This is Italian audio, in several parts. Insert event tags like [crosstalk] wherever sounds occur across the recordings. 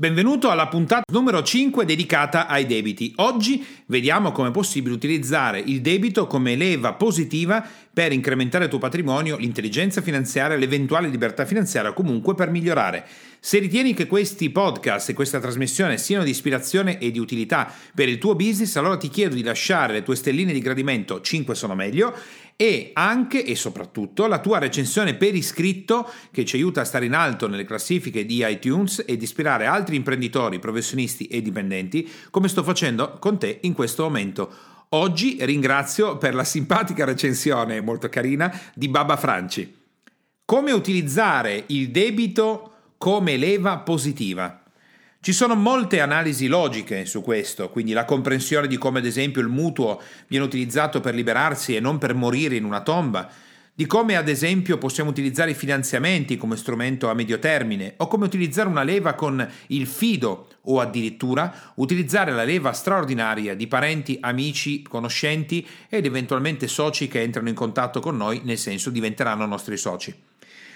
Benvenuto alla puntata numero 5 dedicata ai debiti. Oggi vediamo come è possibile utilizzare il debito come leva positiva per incrementare il tuo patrimonio, l'intelligenza finanziaria, l'eventuale libertà finanziaria comunque per migliorare. Se ritieni che questi podcast e questa trasmissione siano di ispirazione e di utilità per il tuo business, allora ti chiedo di lasciare le tue stelline di gradimento, 5 sono meglio, e anche e soprattutto la tua recensione per iscritto che ci aiuta a stare in alto nelle classifiche di iTunes ed ispirare altri imprenditori, professionisti e dipendenti come sto facendo con te in questo momento. Oggi ringrazio per la simpatica recensione molto carina di Baba Franci. Come utilizzare il debito come leva positiva? Ci sono molte analisi logiche su questo, quindi la comprensione di come ad esempio il mutuo viene utilizzato per liberarsi e non per morire in una tomba, di come ad esempio possiamo utilizzare i finanziamenti come strumento a medio termine o come utilizzare una leva con il fido o addirittura utilizzare la leva straordinaria di parenti, amici, conoscenti ed eventualmente soci che entrano in contatto con noi, nel senso diventeranno nostri soci.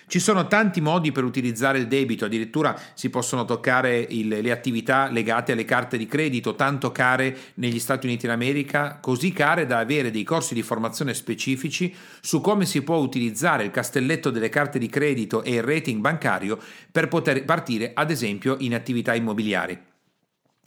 Ci sono tanti modi per utilizzare il debito, addirittura si possono toccare il, le attività legate alle carte di credito, tanto care negli Stati Uniti d'America, così care da avere dei corsi di formazione specifici su come si può utilizzare il castelletto delle carte di credito e il rating bancario per poter partire ad esempio in attività immobiliari.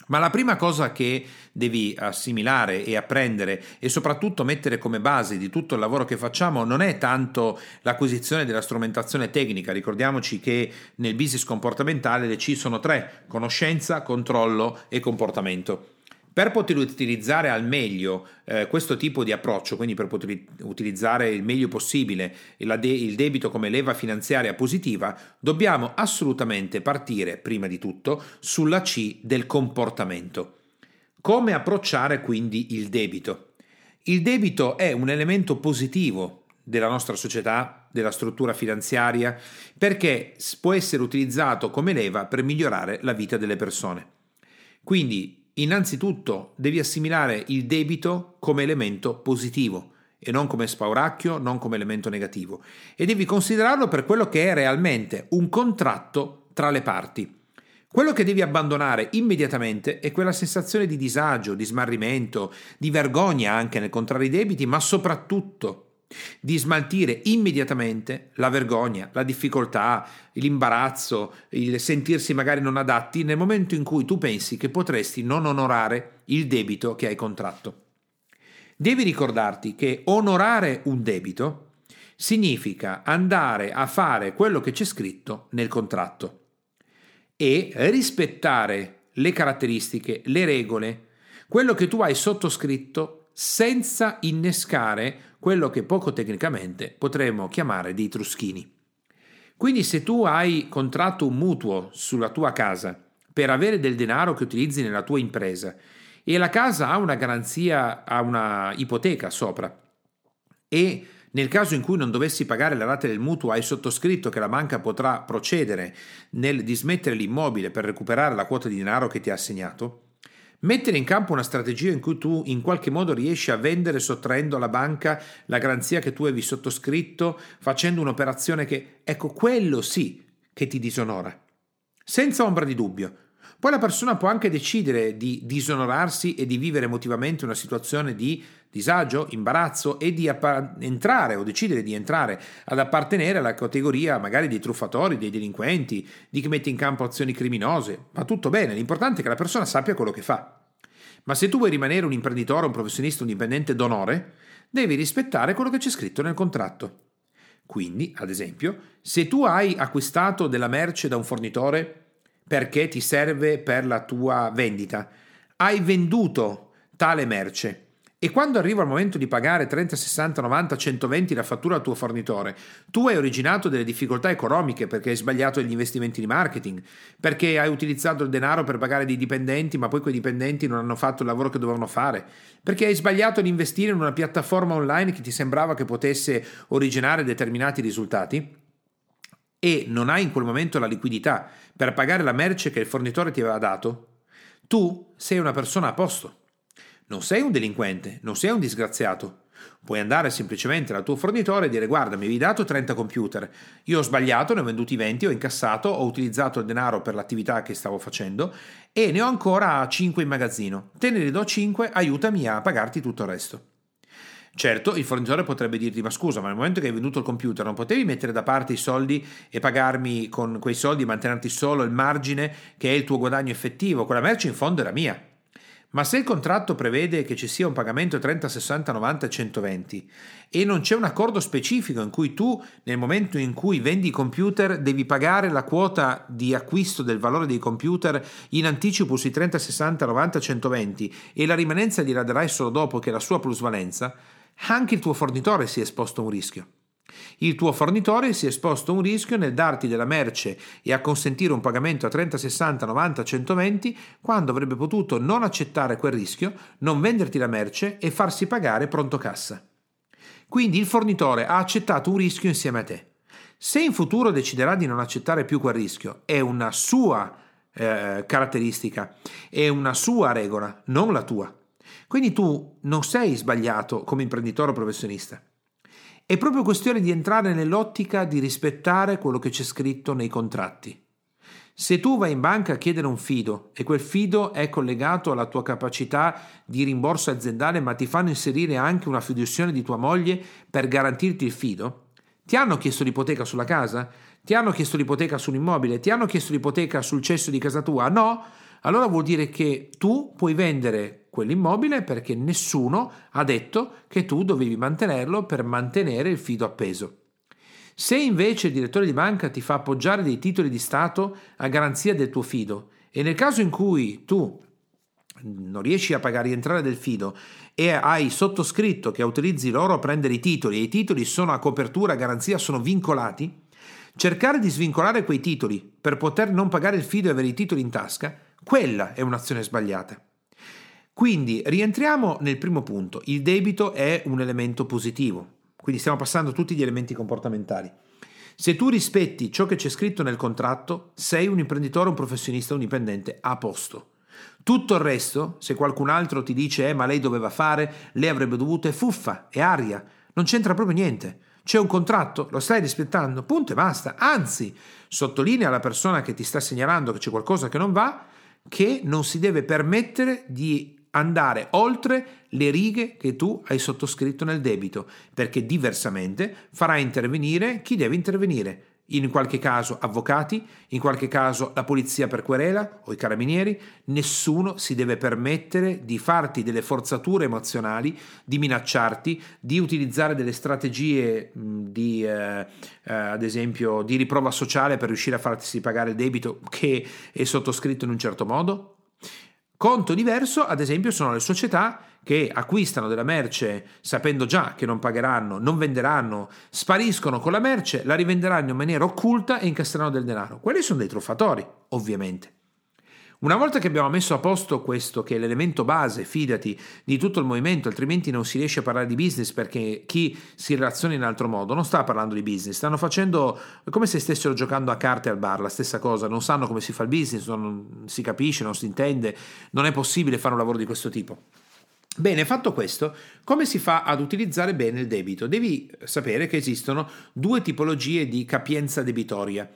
Ma la prima cosa che devi assimilare e apprendere e soprattutto mettere come base di tutto il lavoro che facciamo non è tanto l'acquisizione della strumentazione tecnica, ricordiamoci che nel business comportamentale le C sono tre, conoscenza, controllo e comportamento. Per poter utilizzare al meglio eh, questo tipo di approccio, quindi per poter utilizzare il meglio possibile il, de- il debito come leva finanziaria positiva, dobbiamo assolutamente partire, prima di tutto, sulla C del comportamento. Come approcciare quindi il debito? Il debito è un elemento positivo della nostra società, della struttura finanziaria, perché può essere utilizzato come leva per migliorare la vita delle persone. Quindi Innanzitutto devi assimilare il debito come elemento positivo e non come spauracchio, non come elemento negativo e devi considerarlo per quello che è realmente un contratto tra le parti. Quello che devi abbandonare immediatamente è quella sensazione di disagio, di smarrimento, di vergogna anche nel contrarre i debiti, ma soprattutto di smaltire immediatamente la vergogna, la difficoltà, l'imbarazzo, il sentirsi magari non adatti nel momento in cui tu pensi che potresti non onorare il debito che hai contratto. Devi ricordarti che onorare un debito significa andare a fare quello che c'è scritto nel contratto e rispettare le caratteristiche, le regole, quello che tu hai sottoscritto senza innescare quello che poco tecnicamente potremmo chiamare dei truschini. Quindi se tu hai contratto un mutuo sulla tua casa per avere del denaro che utilizzi nella tua impresa e la casa ha una garanzia, ha una ipoteca sopra e nel caso in cui non dovessi pagare la rata del mutuo, hai sottoscritto che la banca potrà procedere nel dismettere l'immobile per recuperare la quota di denaro che ti ha assegnato, Mettere in campo una strategia in cui tu in qualche modo riesci a vendere sottraendo alla banca la garanzia che tu avevi sottoscritto, facendo un'operazione che, ecco, quello sì che ti disonora. Senza ombra di dubbio. Poi la persona può anche decidere di disonorarsi e di vivere emotivamente una situazione di disagio, imbarazzo e di appa- entrare o decidere di entrare ad appartenere alla categoria magari dei truffatori, dei delinquenti, di chi mette in campo azioni criminose. Va tutto bene, l'importante è che la persona sappia quello che fa. Ma se tu vuoi rimanere un imprenditore, un professionista, un dipendente d'onore, devi rispettare quello che c'è scritto nel contratto. Quindi, ad esempio, se tu hai acquistato della merce da un fornitore perché ti serve per la tua vendita, hai venduto tale merce e quando arriva il momento di pagare 30, 60, 90, 120 la fattura al tuo fornitore, tu hai originato delle difficoltà economiche perché hai sbagliato gli investimenti di marketing, perché hai utilizzato il denaro per pagare dei dipendenti, ma poi quei dipendenti non hanno fatto il lavoro che dovevano fare, perché hai sbagliato ad investire in una piattaforma online che ti sembrava che potesse originare determinati risultati. e non hai in quel momento la liquidità per pagare la merce che il fornitore ti aveva dato, tu sei una persona a posto. Non sei un delinquente, non sei un disgraziato. Puoi andare semplicemente dal tuo fornitore e dire guarda mi avevi dato 30 computer, io ho sbagliato, ne ho venduti 20, ho incassato, ho utilizzato il denaro per l'attività che stavo facendo e ne ho ancora 5 in magazzino. Te ne ridò 5, aiutami a pagarti tutto il resto. Certo, il fornitore potrebbe dirti: Ma scusa, ma nel momento che hai venduto il computer non potevi mettere da parte i soldi e pagarmi con quei soldi, mantenerti solo il margine che è il tuo guadagno effettivo? Quella merce in fondo era mia. Ma se il contratto prevede che ci sia un pagamento 30, 60, 90 e 120 e non c'è un accordo specifico in cui tu nel momento in cui vendi i computer devi pagare la quota di acquisto del valore dei computer in anticipo sui 30, 60, 90, 120 e la rimanenza gliela darai solo dopo che è la sua plusvalenza, anche il tuo fornitore si è esposto a un rischio. Il tuo fornitore si è esposto a un rischio nel darti della merce e a consentire un pagamento a 30, 60, 90, 120 quando avrebbe potuto non accettare quel rischio, non venderti la merce e farsi pagare pronto cassa. Quindi il fornitore ha accettato un rischio insieme a te. Se in futuro deciderà di non accettare più quel rischio, è una sua eh, caratteristica, è una sua regola, non la tua. Quindi tu non sei sbagliato come imprenditore o professionista. È proprio questione di entrare nell'ottica di rispettare quello che c'è scritto nei contratti. Se tu vai in banca a chiedere un fido e quel fido è collegato alla tua capacità di rimborso aziendale, ma ti fanno inserire anche una fiduzione di tua moglie per garantirti il fido, ti hanno chiesto l'ipoteca sulla casa? Ti hanno chiesto l'ipoteca sull'immobile? Ti hanno chiesto l'ipoteca sul cesso di casa tua? No? Allora vuol dire che tu puoi vendere quell'immobile perché nessuno ha detto che tu dovevi mantenerlo per mantenere il fido appeso. Se invece il direttore di banca ti fa appoggiare dei titoli di Stato a garanzia del tuo fido e nel caso in cui tu non riesci a pagare rientrare del fido e hai sottoscritto che autorizzi loro a prendere i titoli e i titoli sono a copertura, a garanzia, sono vincolati, cercare di svincolare quei titoli per poter non pagare il fido e avere i titoli in tasca, quella è un'azione sbagliata. Quindi rientriamo nel primo punto, il debito è un elemento positivo, quindi stiamo passando tutti gli elementi comportamentali. Se tu rispetti ciò che c'è scritto nel contratto, sei un imprenditore, un professionista, un dipendente a posto. Tutto il resto, se qualcun altro ti dice eh, ma lei doveva fare, lei avrebbe dovuto, è fuffa, è aria, non c'entra proprio niente. C'è un contratto, lo stai rispettando, punto e basta. Anzi, sottolinea alla persona che ti sta segnalando che c'è qualcosa che non va, che non si deve permettere di andare oltre le righe che tu hai sottoscritto nel debito, perché diversamente farai intervenire chi deve intervenire. In qualche caso avvocati, in qualche caso la polizia per querela o i carabinieri, nessuno si deve permettere di farti delle forzature emozionali, di minacciarti, di utilizzare delle strategie di, eh, eh, ad esempio, di riprova sociale per riuscire a farsi pagare il debito che è sottoscritto in un certo modo. Conto diverso, ad esempio, sono le società che acquistano della merce sapendo già che non pagheranno, non venderanno, spariscono con la merce, la rivenderanno in maniera occulta e incasseranno del denaro. Quelli sono dei truffatori, ovviamente. Una volta che abbiamo messo a posto questo, che è l'elemento base, fidati, di tutto il movimento, altrimenti non si riesce a parlare di business perché chi si relaziona in altro modo non sta parlando di business, stanno facendo come se stessero giocando a carte al bar, la stessa cosa, non sanno come si fa il business, non si capisce, non si intende, non è possibile fare un lavoro di questo tipo. Bene, fatto questo, come si fa ad utilizzare bene il debito? Devi sapere che esistono due tipologie di capienza debitoria.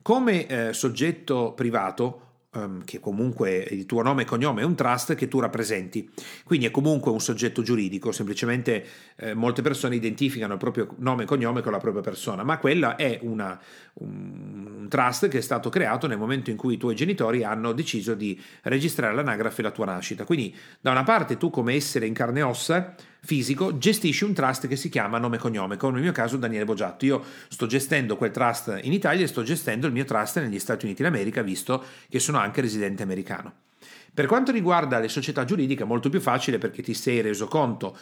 Come eh, soggetto privato um, che comunque il tuo nome e cognome è un trust che tu rappresenti. Quindi è comunque un soggetto giuridico, semplicemente eh, molte persone identificano il proprio nome e cognome con la propria persona, ma quella è una, un, un trust che è stato creato nel momento in cui i tuoi genitori hanno deciso di registrare l'anagrafe la tua nascita. Quindi da una parte tu come essere in carne e ossa fisico gestisci un trust che si chiama nome e cognome, come nel mio caso Daniele Boggiatto. Io sto gestendo quel trust in Italia e sto gestendo il mio trust negli Stati Uniti d'America, visto che sono anche residente americano. Per quanto riguarda le società giuridiche è molto più facile perché ti sei reso conto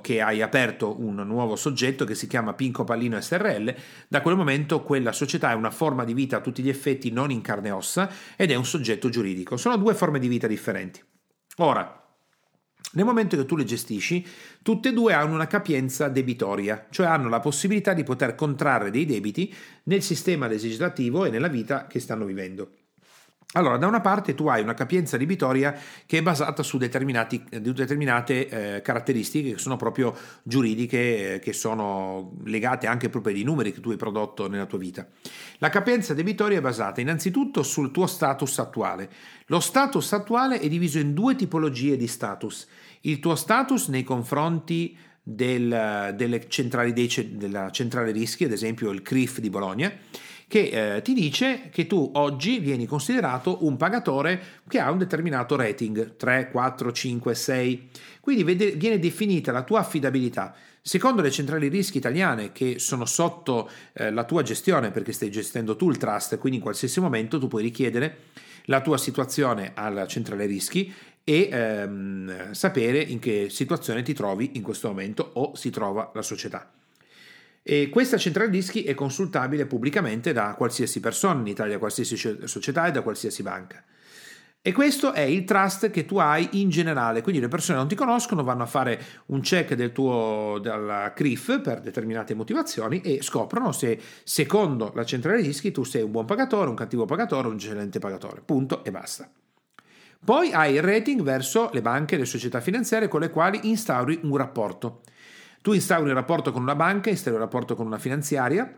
che hai aperto un nuovo soggetto che si chiama Pinco Pallino SRL, da quel momento quella società è una forma di vita a tutti gli effetti non in carne e ossa ed è un soggetto giuridico. Sono due forme di vita differenti. Ora, Nel momento che tu le gestisci, tutte e due hanno una capienza debitoria, cioè hanno la possibilità di poter contrarre dei debiti nel sistema legislativo e nella vita che stanno vivendo. Allora, da una parte tu hai una capienza debitoria che è basata su determinate eh, caratteristiche che sono proprio giuridiche, eh, che sono legate anche proprio ai numeri che tu hai prodotto nella tua vita. La capienza debitoria è basata innanzitutto sul tuo status attuale. Lo status attuale è diviso in due tipologie di status. Il tuo status nei confronti del, delle centrali dei, della centrale rischi, ad esempio il CRIF di Bologna, che eh, ti dice che tu oggi vieni considerato un pagatore che ha un determinato rating, 3, 4, 5, 6. Quindi vede, viene definita la tua affidabilità. Secondo le centrali rischi italiane che sono sotto eh, la tua gestione perché stai gestendo tu il trust, quindi in qualsiasi momento tu puoi richiedere la tua situazione alla centrale rischi e ehm, sapere in che situazione ti trovi in questo momento o si trova la società. E questa centrale rischi è consultabile pubblicamente da qualsiasi persona in Italia, qualsiasi società e da qualsiasi banca. E questo è il trust che tu hai in generale, quindi le persone non ti conoscono, vanno a fare un check del tuo dalla CRIF per determinate motivazioni e scoprono se secondo la centrale rischi tu sei un buon pagatore, un cattivo pagatore, un eccellente pagatore. Punto e basta. Poi hai il rating verso le banche e le società finanziarie con le quali instauri un rapporto. Tu instauri un rapporto con una banca, instauri un rapporto con una finanziaria,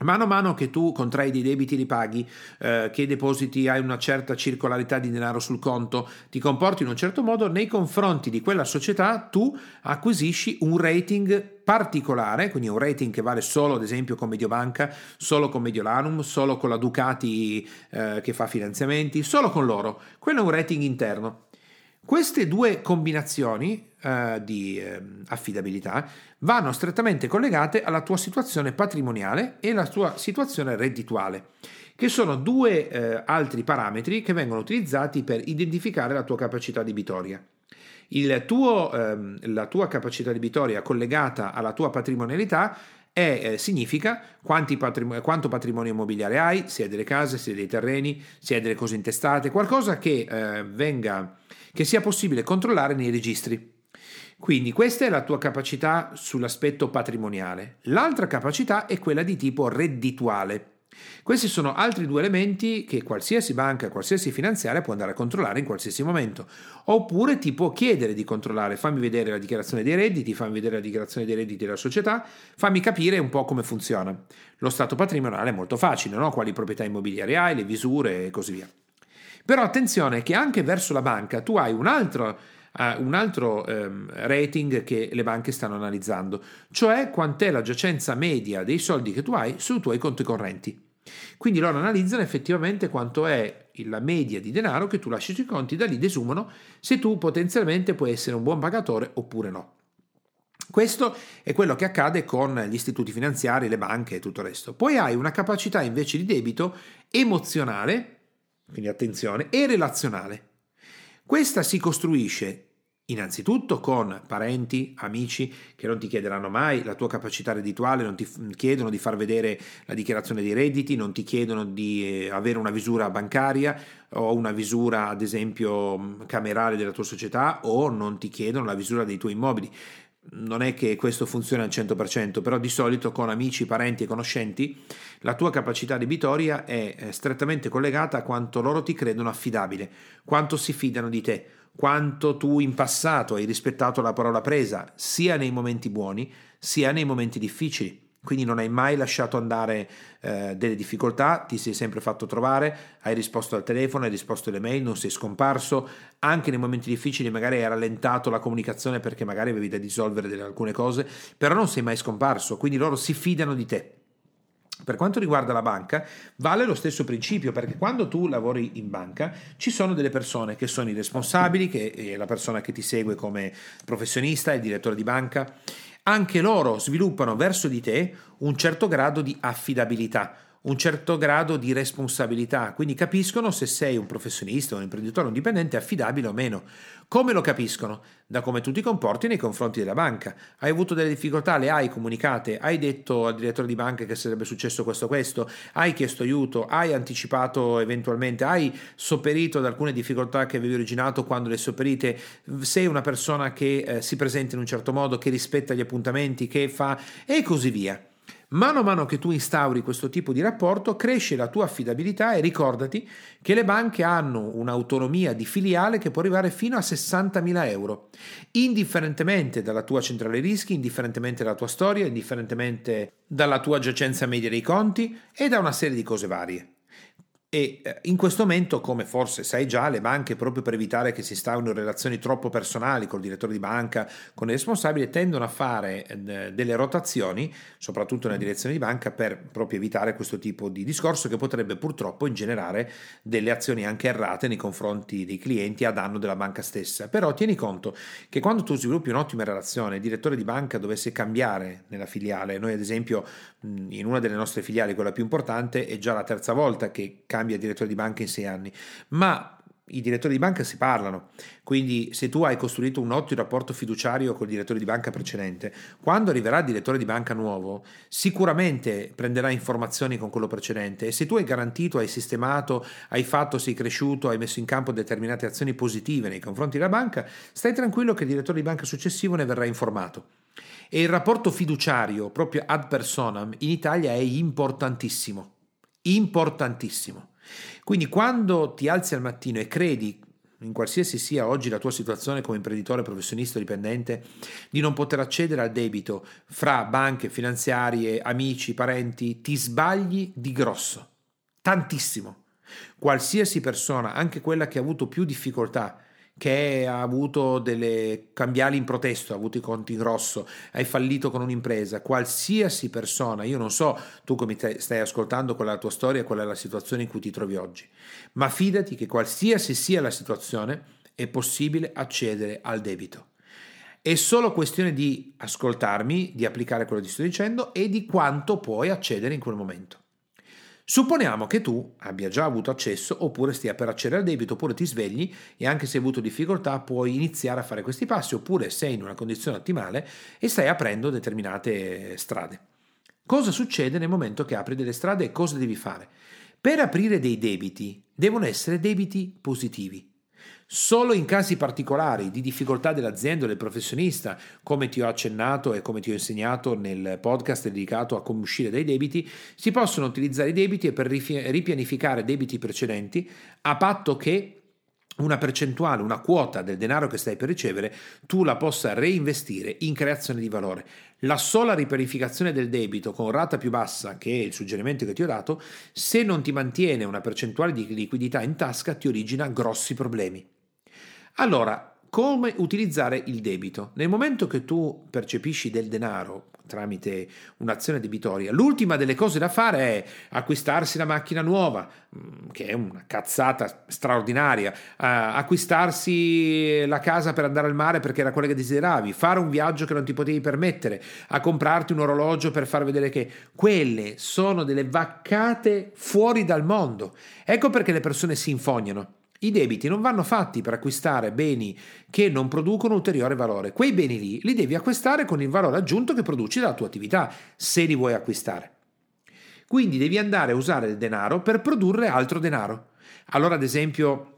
Mano a mano che tu contrai dei debiti li paghi, eh, che depositi hai una certa circolarità di denaro sul conto, ti comporti in un certo modo, nei confronti di quella società tu acquisisci un rating particolare, quindi un rating che vale solo ad esempio con Mediobanca, solo con Mediolanum, solo con la Ducati eh, che fa finanziamenti, solo con loro. Quello è un rating interno. Queste due combinazioni eh, di eh, affidabilità vanno strettamente collegate alla tua situazione patrimoniale e alla tua situazione reddituale, che sono due eh, altri parametri che vengono utilizzati per identificare la tua capacità debitoria. Tuo, ehm, la tua capacità debitoria collegata alla tua patrimonialità è, eh, significa patrim- quanto patrimonio immobiliare hai, sia delle case, sia dei terreni, sia delle cose intestate, qualcosa che eh, venga che sia possibile controllare nei registri. Quindi questa è la tua capacità sull'aspetto patrimoniale. L'altra capacità è quella di tipo reddituale. Questi sono altri due elementi che qualsiasi banca, qualsiasi finanziaria può andare a controllare in qualsiasi momento. Oppure ti può chiedere di controllare, fammi vedere la dichiarazione dei redditi, fammi vedere la dichiarazione dei redditi della società, fammi capire un po' come funziona. Lo stato patrimoniale è molto facile, no? quali proprietà immobiliari hai, le visure e così via. Però attenzione che anche verso la banca tu hai un altro, uh, un altro um, rating che le banche stanno analizzando, cioè quant'è la giacenza media dei soldi che tu hai sui tuoi conti correnti. Quindi loro analizzano effettivamente quanto è la media di denaro che tu lasci sui conti, da lì desumono se tu potenzialmente puoi essere un buon pagatore oppure no. Questo è quello che accade con gli istituti finanziari, le banche e tutto il resto. Poi hai una capacità invece di debito emozionale, quindi attenzione, e relazionale. Questa si costruisce innanzitutto con parenti, amici che non ti chiederanno mai la tua capacità reddituale, non ti chiedono di far vedere la dichiarazione dei redditi, non ti chiedono di eh, avere una visura bancaria o una visura ad esempio camerale della tua società o non ti chiedono la visura dei tuoi immobili non è che questo funziona al 100%, però di solito con amici, parenti e conoscenti la tua capacità debitoria è strettamente collegata a quanto loro ti credono affidabile, quanto si fidano di te, quanto tu in passato hai rispettato la parola presa, sia nei momenti buoni, sia nei momenti difficili quindi non hai mai lasciato andare eh, delle difficoltà, ti sei sempre fatto trovare, hai risposto al telefono, hai risposto alle mail, non sei scomparso, anche nei momenti difficili magari hai rallentato la comunicazione perché magari avevi da risolvere alcune cose, però non sei mai scomparso, quindi loro si fidano di te. Per quanto riguarda la banca, vale lo stesso principio, perché quando tu lavori in banca ci sono delle persone che sono i responsabili, che è la persona che ti segue come professionista, il direttore di banca, anche loro sviluppano verso di te un certo grado di affidabilità, un certo grado di responsabilità, quindi capiscono se sei un professionista, un imprenditore, un dipendente affidabile o meno. Come lo capiscono? Da come tu ti comporti nei confronti della banca. Hai avuto delle difficoltà, le hai comunicate, hai detto al direttore di banca che sarebbe successo questo questo, hai chiesto aiuto, hai anticipato eventualmente, hai sopperito ad alcune difficoltà che avevi originato quando le sopperite, sei una persona che eh, si presenta in un certo modo, che rispetta gli appuntamenti, che fa e così via. Mano a mano che tu instauri questo tipo di rapporto, cresce la tua affidabilità e ricordati che le banche hanno un'autonomia di filiale che può arrivare fino a 60.000 euro, indifferentemente dalla tua centrale rischi, indifferentemente dalla tua storia, indifferentemente dalla tua giacenza media dei conti e da una serie di cose varie. E eh, in questo momento, come forse sai già, le banche, proprio per evitare che si instaurino relazioni troppo personali col direttore di banca, con il responsabile, tendono a fare eh, delle rotazioni, soprattutto nella direzione di banca, per proprio evitare questo tipo di discorso che potrebbe purtroppo ingenerare delle azioni anche errate nei confronti dei clienti a danno della banca stessa. Però tieni conto che quando tu sviluppi un'ottima relazione, il direttore di banca dovesse cambiare nella filiale, noi ad esempio in una delle nostre filiali, quella più importante, è già la terza volta che cambia direttore di banca in sei anni, ma i direttori di banca si parlano, quindi se tu hai costruito un ottimo rapporto fiduciario col direttore di banca precedente, quando arriverà il direttore di banca nuovo, sicuramente prenderà informazioni con quello precedente e se tu hai garantito, hai sistemato, hai fatto, sei cresciuto, hai messo in campo determinate azioni positive nei confronti della banca, stai tranquillo che il direttore di banca successivo ne verrà informato. E il rapporto fiduciario, proprio ad personam, in Italia è importantissimo, importantissimo. Quindi quando ti alzi al mattino e credi in qualsiasi sia oggi la tua situazione come imprenditore, professionista dipendente, di non poter accedere al debito fra banche, finanziarie, amici, parenti, ti sbagli di grosso, tantissimo. Qualsiasi persona, anche quella che ha avuto più difficoltà che ha avuto delle cambiali in protesto, ha avuto i conti in rosso, hai fallito con un'impresa, qualsiasi persona, io non so tu come stai ascoltando qual è la tua storia, qual è la situazione in cui ti trovi oggi, ma fidati che qualsiasi sia la situazione è possibile accedere al debito. È solo questione di ascoltarmi, di applicare quello che ti sto dicendo e di quanto puoi accedere in quel momento. Supponiamo che tu abbia già avuto accesso oppure stia per accedere al debito oppure ti svegli e anche se hai avuto difficoltà puoi iniziare a fare questi passi oppure sei in una condizione ottimale e stai aprendo determinate strade. Cosa succede nel momento che apri delle strade e cosa devi fare? Per aprire dei debiti devono essere debiti positivi. Solo in casi particolari di difficoltà dell'azienda o del professionista, come ti ho accennato e come ti ho insegnato nel podcast dedicato a come uscire dai debiti, si possono utilizzare i debiti per ripianificare debiti precedenti a patto che una percentuale, una quota del denaro che stai per ricevere, tu la possa reinvestire in creazione di valore. La sola ripianificazione del debito con rata più bassa, che è il suggerimento che ti ho dato, se non ti mantiene una percentuale di liquidità in tasca, ti origina grossi problemi. Allora, come utilizzare il debito? Nel momento che tu percepisci del denaro tramite un'azione debitoria, l'ultima delle cose da fare è acquistarsi la macchina nuova, mm, che è una cazzata straordinaria, acquistarsi la casa per andare al mare perché era quella che desideravi, fare un viaggio che non ti potevi permettere, a comprarti un orologio per far vedere che quelle sono delle vaccate fuori dal mondo. Ecco perché le persone si infognano. I debiti non vanno fatti per acquistare beni che non producono ulteriore valore. Quei beni lì li devi acquistare con il valore aggiunto che produci dalla tua attività, se li vuoi acquistare. Quindi devi andare a usare il denaro per produrre altro denaro. Allora, ad esempio,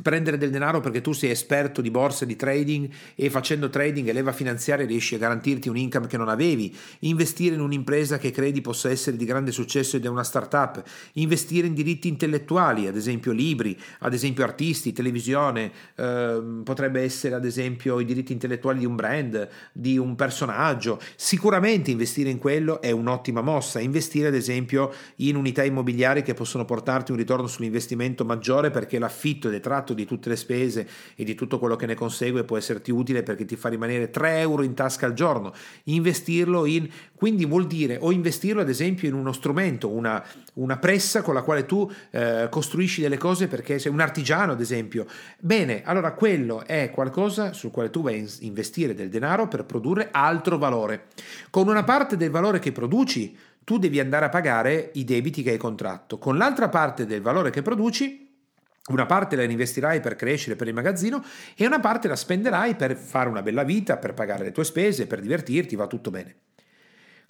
prendere del denaro perché tu sei esperto di borsa, di trading e facendo trading e leva finanziaria riesci a garantirti un income che non avevi, investire in un'impresa che credi possa essere di grande successo ed è una startup, investire in diritti intellettuali, ad esempio libri, ad esempio artisti, televisione, eh, potrebbe essere ad esempio i diritti intellettuali di un brand, di un personaggio, sicuramente investire in quello è un'ottima mossa, investire ad esempio in unità immobiliari che possono portarti un ritorno sull'investimento maggiore perché l'affitto è tratto di tutte le spese e di tutto quello che ne consegue può esserti utile perché ti fa rimanere 3 euro in tasca al giorno. Investirlo in, quindi vuol dire o investirlo ad esempio in uno strumento, una, una pressa con la quale tu eh, costruisci delle cose perché sei un artigiano ad esempio. Bene, allora quello è qualcosa sul quale tu vai a investire del denaro per produrre altro valore. Con una parte del valore che produci tu devi andare a pagare i debiti che hai contratto. Con l'altra parte del valore che produci, una parte la investirai per crescere per il magazzino e una parte la spenderai per fare una bella vita, per pagare le tue spese, per divertirti, va tutto bene.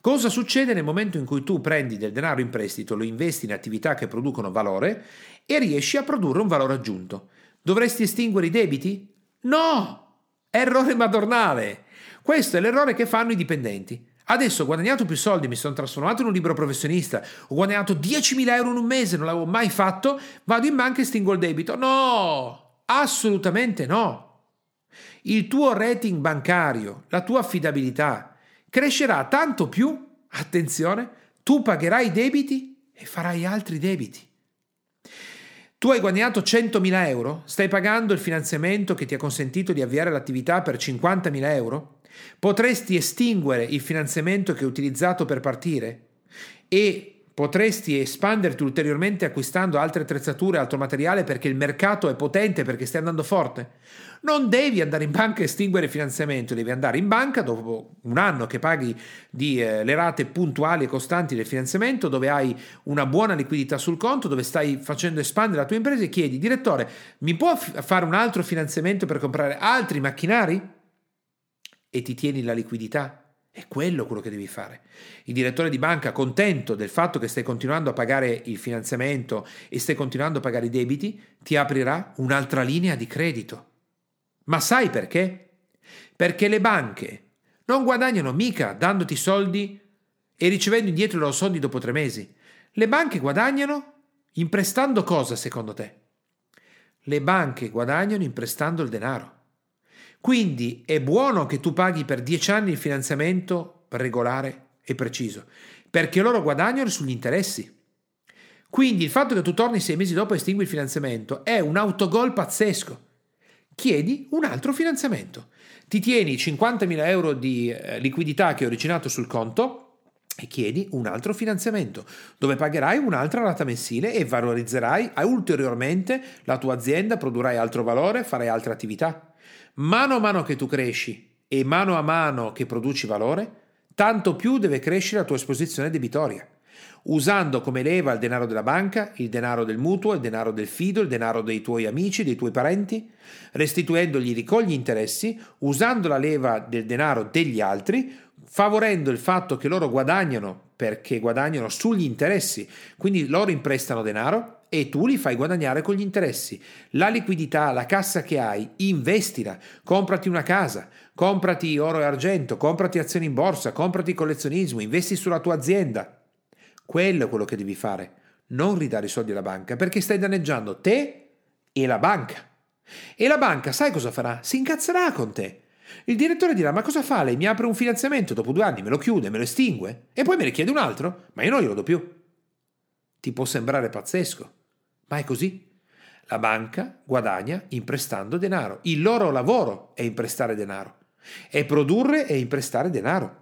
Cosa succede nel momento in cui tu prendi del denaro in prestito, lo investi in attività che producono valore e riesci a produrre un valore aggiunto? Dovresti estinguere i debiti? No! Errore madornale! Questo è l'errore che fanno i dipendenti. Adesso ho guadagnato più soldi, mi sono trasformato in un libero professionista, ho guadagnato 10.000 euro in un mese, non l'avevo mai fatto, vado in banca e estingo il debito. No! Assolutamente no! Il tuo rating bancario, la tua affidabilità, crescerà tanto più, attenzione, tu pagherai i debiti e farai altri debiti. Tu hai guadagnato 100.000 euro, stai pagando il finanziamento che ti ha consentito di avviare l'attività per 50.000 euro? Potresti estinguere il finanziamento che hai utilizzato per partire e Potresti espanderti ulteriormente acquistando altre attrezzature, altro materiale perché il mercato è potente, perché stai andando forte. Non devi andare in banca e estinguere il finanziamento, devi andare in banca dopo un anno che paghi di, eh, le rate puntuali e costanti del finanziamento, dove hai una buona liquidità sul conto, dove stai facendo espandere la tua impresa e chiedi, direttore, mi può f- fare un altro finanziamento per comprare altri macchinari? E ti tieni la liquidità è quello quello che devi fare. Il direttore di banca, contento del fatto che stai continuando a pagare il finanziamento e stai continuando a pagare i debiti, ti aprirà un'altra linea di credito. Ma sai perché? Perché le banche non guadagnano mica dandoti soldi e ricevendo indietro i loro soldi dopo tre mesi. Le banche guadagnano imprestando cosa secondo te? Le banche guadagnano imprestando il denaro. Quindi è buono che tu paghi per 10 anni il finanziamento regolare e preciso, perché loro guadagnano sugli interessi. Quindi il fatto che tu torni sei mesi dopo e estingui il finanziamento è un autogol pazzesco. Chiedi un altro finanziamento. Ti tieni 50.000 euro di eh, liquidità che hai originato sul conto e chiedi un altro finanziamento dove pagherai un'altra rata mensile e valorizzerai ulteriormente la tua azienda, produrrai altro valore, farai altre attività. Mano a mano che tu cresci e mano a mano che produci valore, tanto più deve crescere la tua esposizione debitoria, usando come leva il denaro della banca, il denaro del mutuo, il denaro del fido, il denaro dei tuoi amici, dei tuoi parenti, restituendogli con gli interessi, usando la leva del denaro degli altri, favorendo il fatto che loro guadagnano perché guadagnano sugli interessi, quindi loro imprestano denaro e tu li fai guadagnare con gli interessi. La liquidità, la cassa che hai, investila, comprati una casa, comprati oro e argento, comprati azioni in borsa, comprati collezionismo, investi sulla tua azienda. Quello è quello che devi fare, non ridare i soldi alla banca perché stai danneggiando te e la banca. E la banca sai cosa farà? Si incazzerà con te. Il direttore dirà: Ma cosa fa lei? Mi apre un finanziamento dopo due anni, me lo chiude, me lo estingue e poi me ne chiede un altro? Ma io non glielo do più. Ti può sembrare pazzesco, ma è così. La banca guadagna imprestando denaro. Il loro lavoro è imprestare denaro. È produrre e imprestare denaro.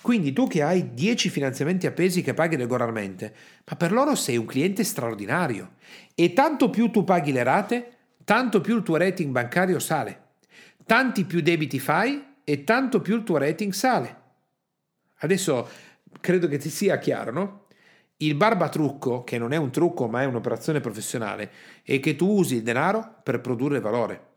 Quindi tu che hai 10 finanziamenti appesi che paghi regolarmente, ma per loro sei un cliente straordinario. E tanto più tu paghi le rate, tanto più il tuo rating bancario sale. Tanti più debiti fai e tanto più il tuo rating sale. Adesso credo che ti sia chiaro, no? Il barbatrucco, che non è un trucco ma è un'operazione professionale, è che tu usi il denaro per produrre valore.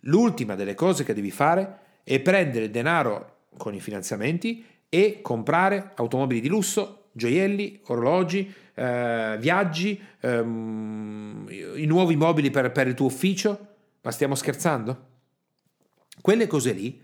L'ultima delle cose che devi fare è prendere il denaro con i finanziamenti e comprare automobili di lusso, gioielli, orologi, eh, viaggi, ehm, i nuovi mobili per, per il tuo ufficio. Ma stiamo scherzando? Quelle cose lì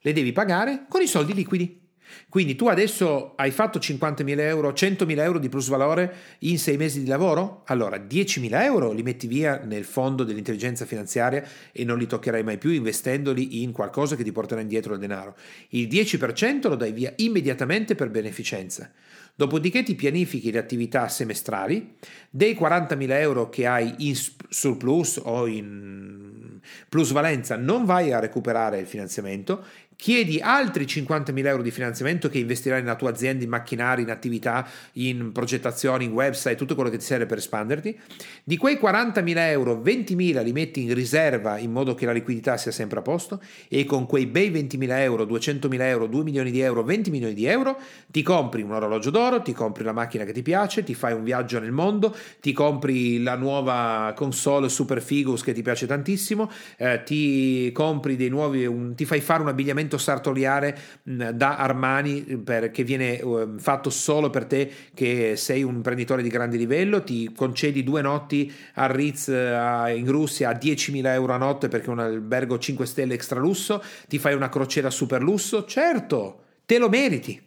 le devi pagare con i soldi liquidi. Quindi tu adesso hai fatto 50.000 euro, 100.000 euro di plusvalore in sei mesi di lavoro? Allora 10.000 euro li metti via nel fondo dell'intelligenza finanziaria e non li toccherai mai più investendoli in qualcosa che ti porterà indietro il denaro. Il 10% lo dai via immediatamente per beneficenza. Dopodiché ti pianifichi le attività semestrali, dei 40.000 euro che hai in surplus o in plusvalenza non vai a recuperare il finanziamento, chiedi altri 50.000 euro di finanziamento che investirai nella tua azienda, in macchinari, in attività, in progettazione, in website, tutto quello che ti serve per espanderti. Di quei 40.000 euro, 20.000 li metti in riserva in modo che la liquidità sia sempre a posto e con quei bei 20.000 euro, 200.000 euro, 2 milioni di euro, 20 milioni di euro, ti compri un orologio d'oro, ti compri la macchina che ti piace, ti fai un viaggio nel mondo, ti compri la nuova console Super Figus che ti piace tantissimo, eh, ti compri dei nuovi, un, ti fai fare un abbigliamento abbigliamento sartoriale da Armani per, che viene uh, fatto solo per te che sei un imprenditore di grande livello, ti concedi due notti a Ritz uh, in Russia a 10.000 euro a notte perché è un albergo 5 stelle extra lusso, ti fai una crociera super lusso, certo, te lo meriti.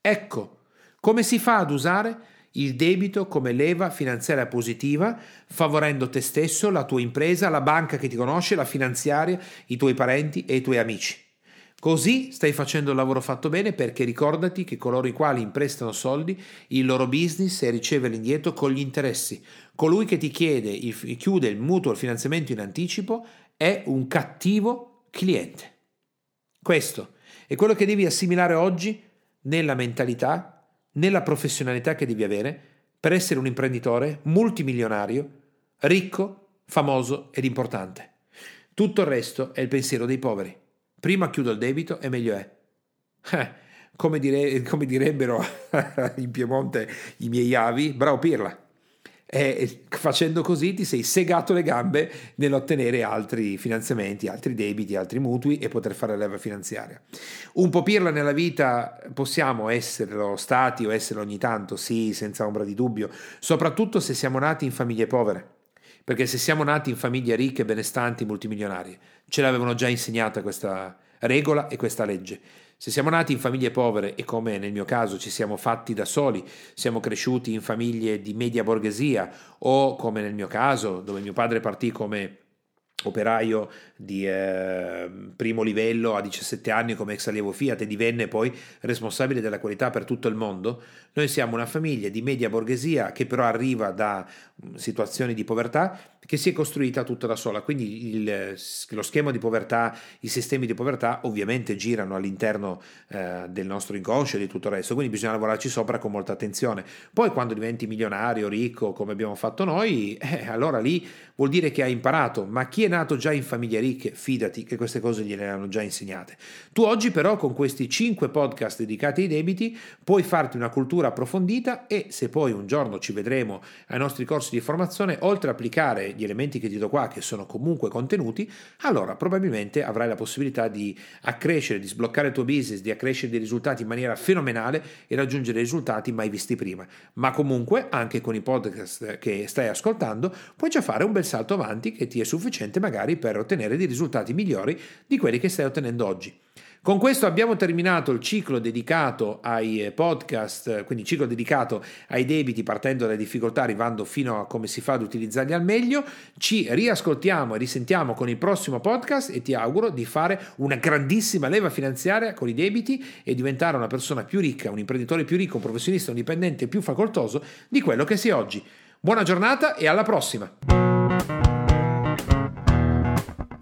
Ecco, come si fa ad usare il debito come leva finanziaria positiva, favorendo te stesso, la tua impresa, la banca che ti conosce, la finanziaria, i tuoi parenti e i tuoi amici. Così stai facendo il lavoro fatto bene perché ricordati che coloro i quali imprestano soldi, il loro business è ricevere indietro con gli interessi. Colui che ti chiede, il, chiude il mutuo il finanziamento in anticipo è un cattivo cliente. Questo è quello che devi assimilare oggi nella mentalità, nella professionalità che devi avere per essere un imprenditore multimilionario, ricco, famoso ed importante. Tutto il resto è il pensiero dei poveri. Prima chiudo il debito e meglio è. Eh, come, dire, come, direbbero [laughs] in Piemonte i miei avi, bravo Pirla. E facendo così ti sei segato le gambe nell'ottenere altri finanziamenti, altri debiti, altri mutui e poter fare leva finanziaria. Un po' pirla nella vita possiamo esserlo stati o essere ogni tanto, sì, senza ombra di dubbio, soprattutto se siamo nati in famiglie povere. Perché se siamo nati in famiglie ricche, benestanti, multimilionarie, ce l'avevano già insegnata questa regola e questa legge. Se siamo nati in famiglie povere e come nel mio caso ci siamo fatti da soli, siamo cresciuti in famiglie di media borghesia o come nel mio caso dove mio padre partì come operaio di eh, primo livello a 17 anni come ex allievo Fiat e divenne poi responsabile della qualità per tutto il mondo, noi siamo una famiglia di media borghesia che però arriva da situazioni di povertà che si è costruita tutta da sola. Quindi il, lo schema di povertà, i sistemi di povertà ovviamente girano all'interno eh, del nostro inconscio e di tutto il resto, quindi bisogna lavorarci sopra con molta attenzione. Poi quando diventi milionario, ricco, come abbiamo fatto noi, [laughs] eh, allora lì vuol dire che hai imparato, ma chi è nato già in famiglie ricche, fidati che queste cose gliele hanno già insegnate. Tu oggi però con questi 5 podcast dedicati ai debiti puoi farti una cultura approfondita e se poi un giorno ci vedremo ai nostri corsi di formazione, oltre a applicare gli elementi che ti do qua, che sono comunque contenuti, allora probabilmente avrai la possibilità di accrescere, di sbloccare il tuo business, di accrescere dei risultati in maniera fenomenale e raggiungere risultati mai visti prima. Ma comunque, anche con i podcast che stai ascoltando, puoi già fare un bel salto avanti che ti è sufficiente magari per ottenere dei risultati migliori di quelli che stai ottenendo oggi. Con questo abbiamo terminato il ciclo dedicato ai eh, podcast, quindi ciclo dedicato ai debiti partendo dalle difficoltà arrivando fino a come si fa ad utilizzarli al meglio. Ci riascoltiamo e risentiamo con il prossimo podcast e ti auguro di fare una grandissima leva finanziaria con i debiti e diventare una persona più ricca, un imprenditore più ricco, un professionista, un dipendente più facoltoso di quello che sei oggi. Buona giornata e alla prossima!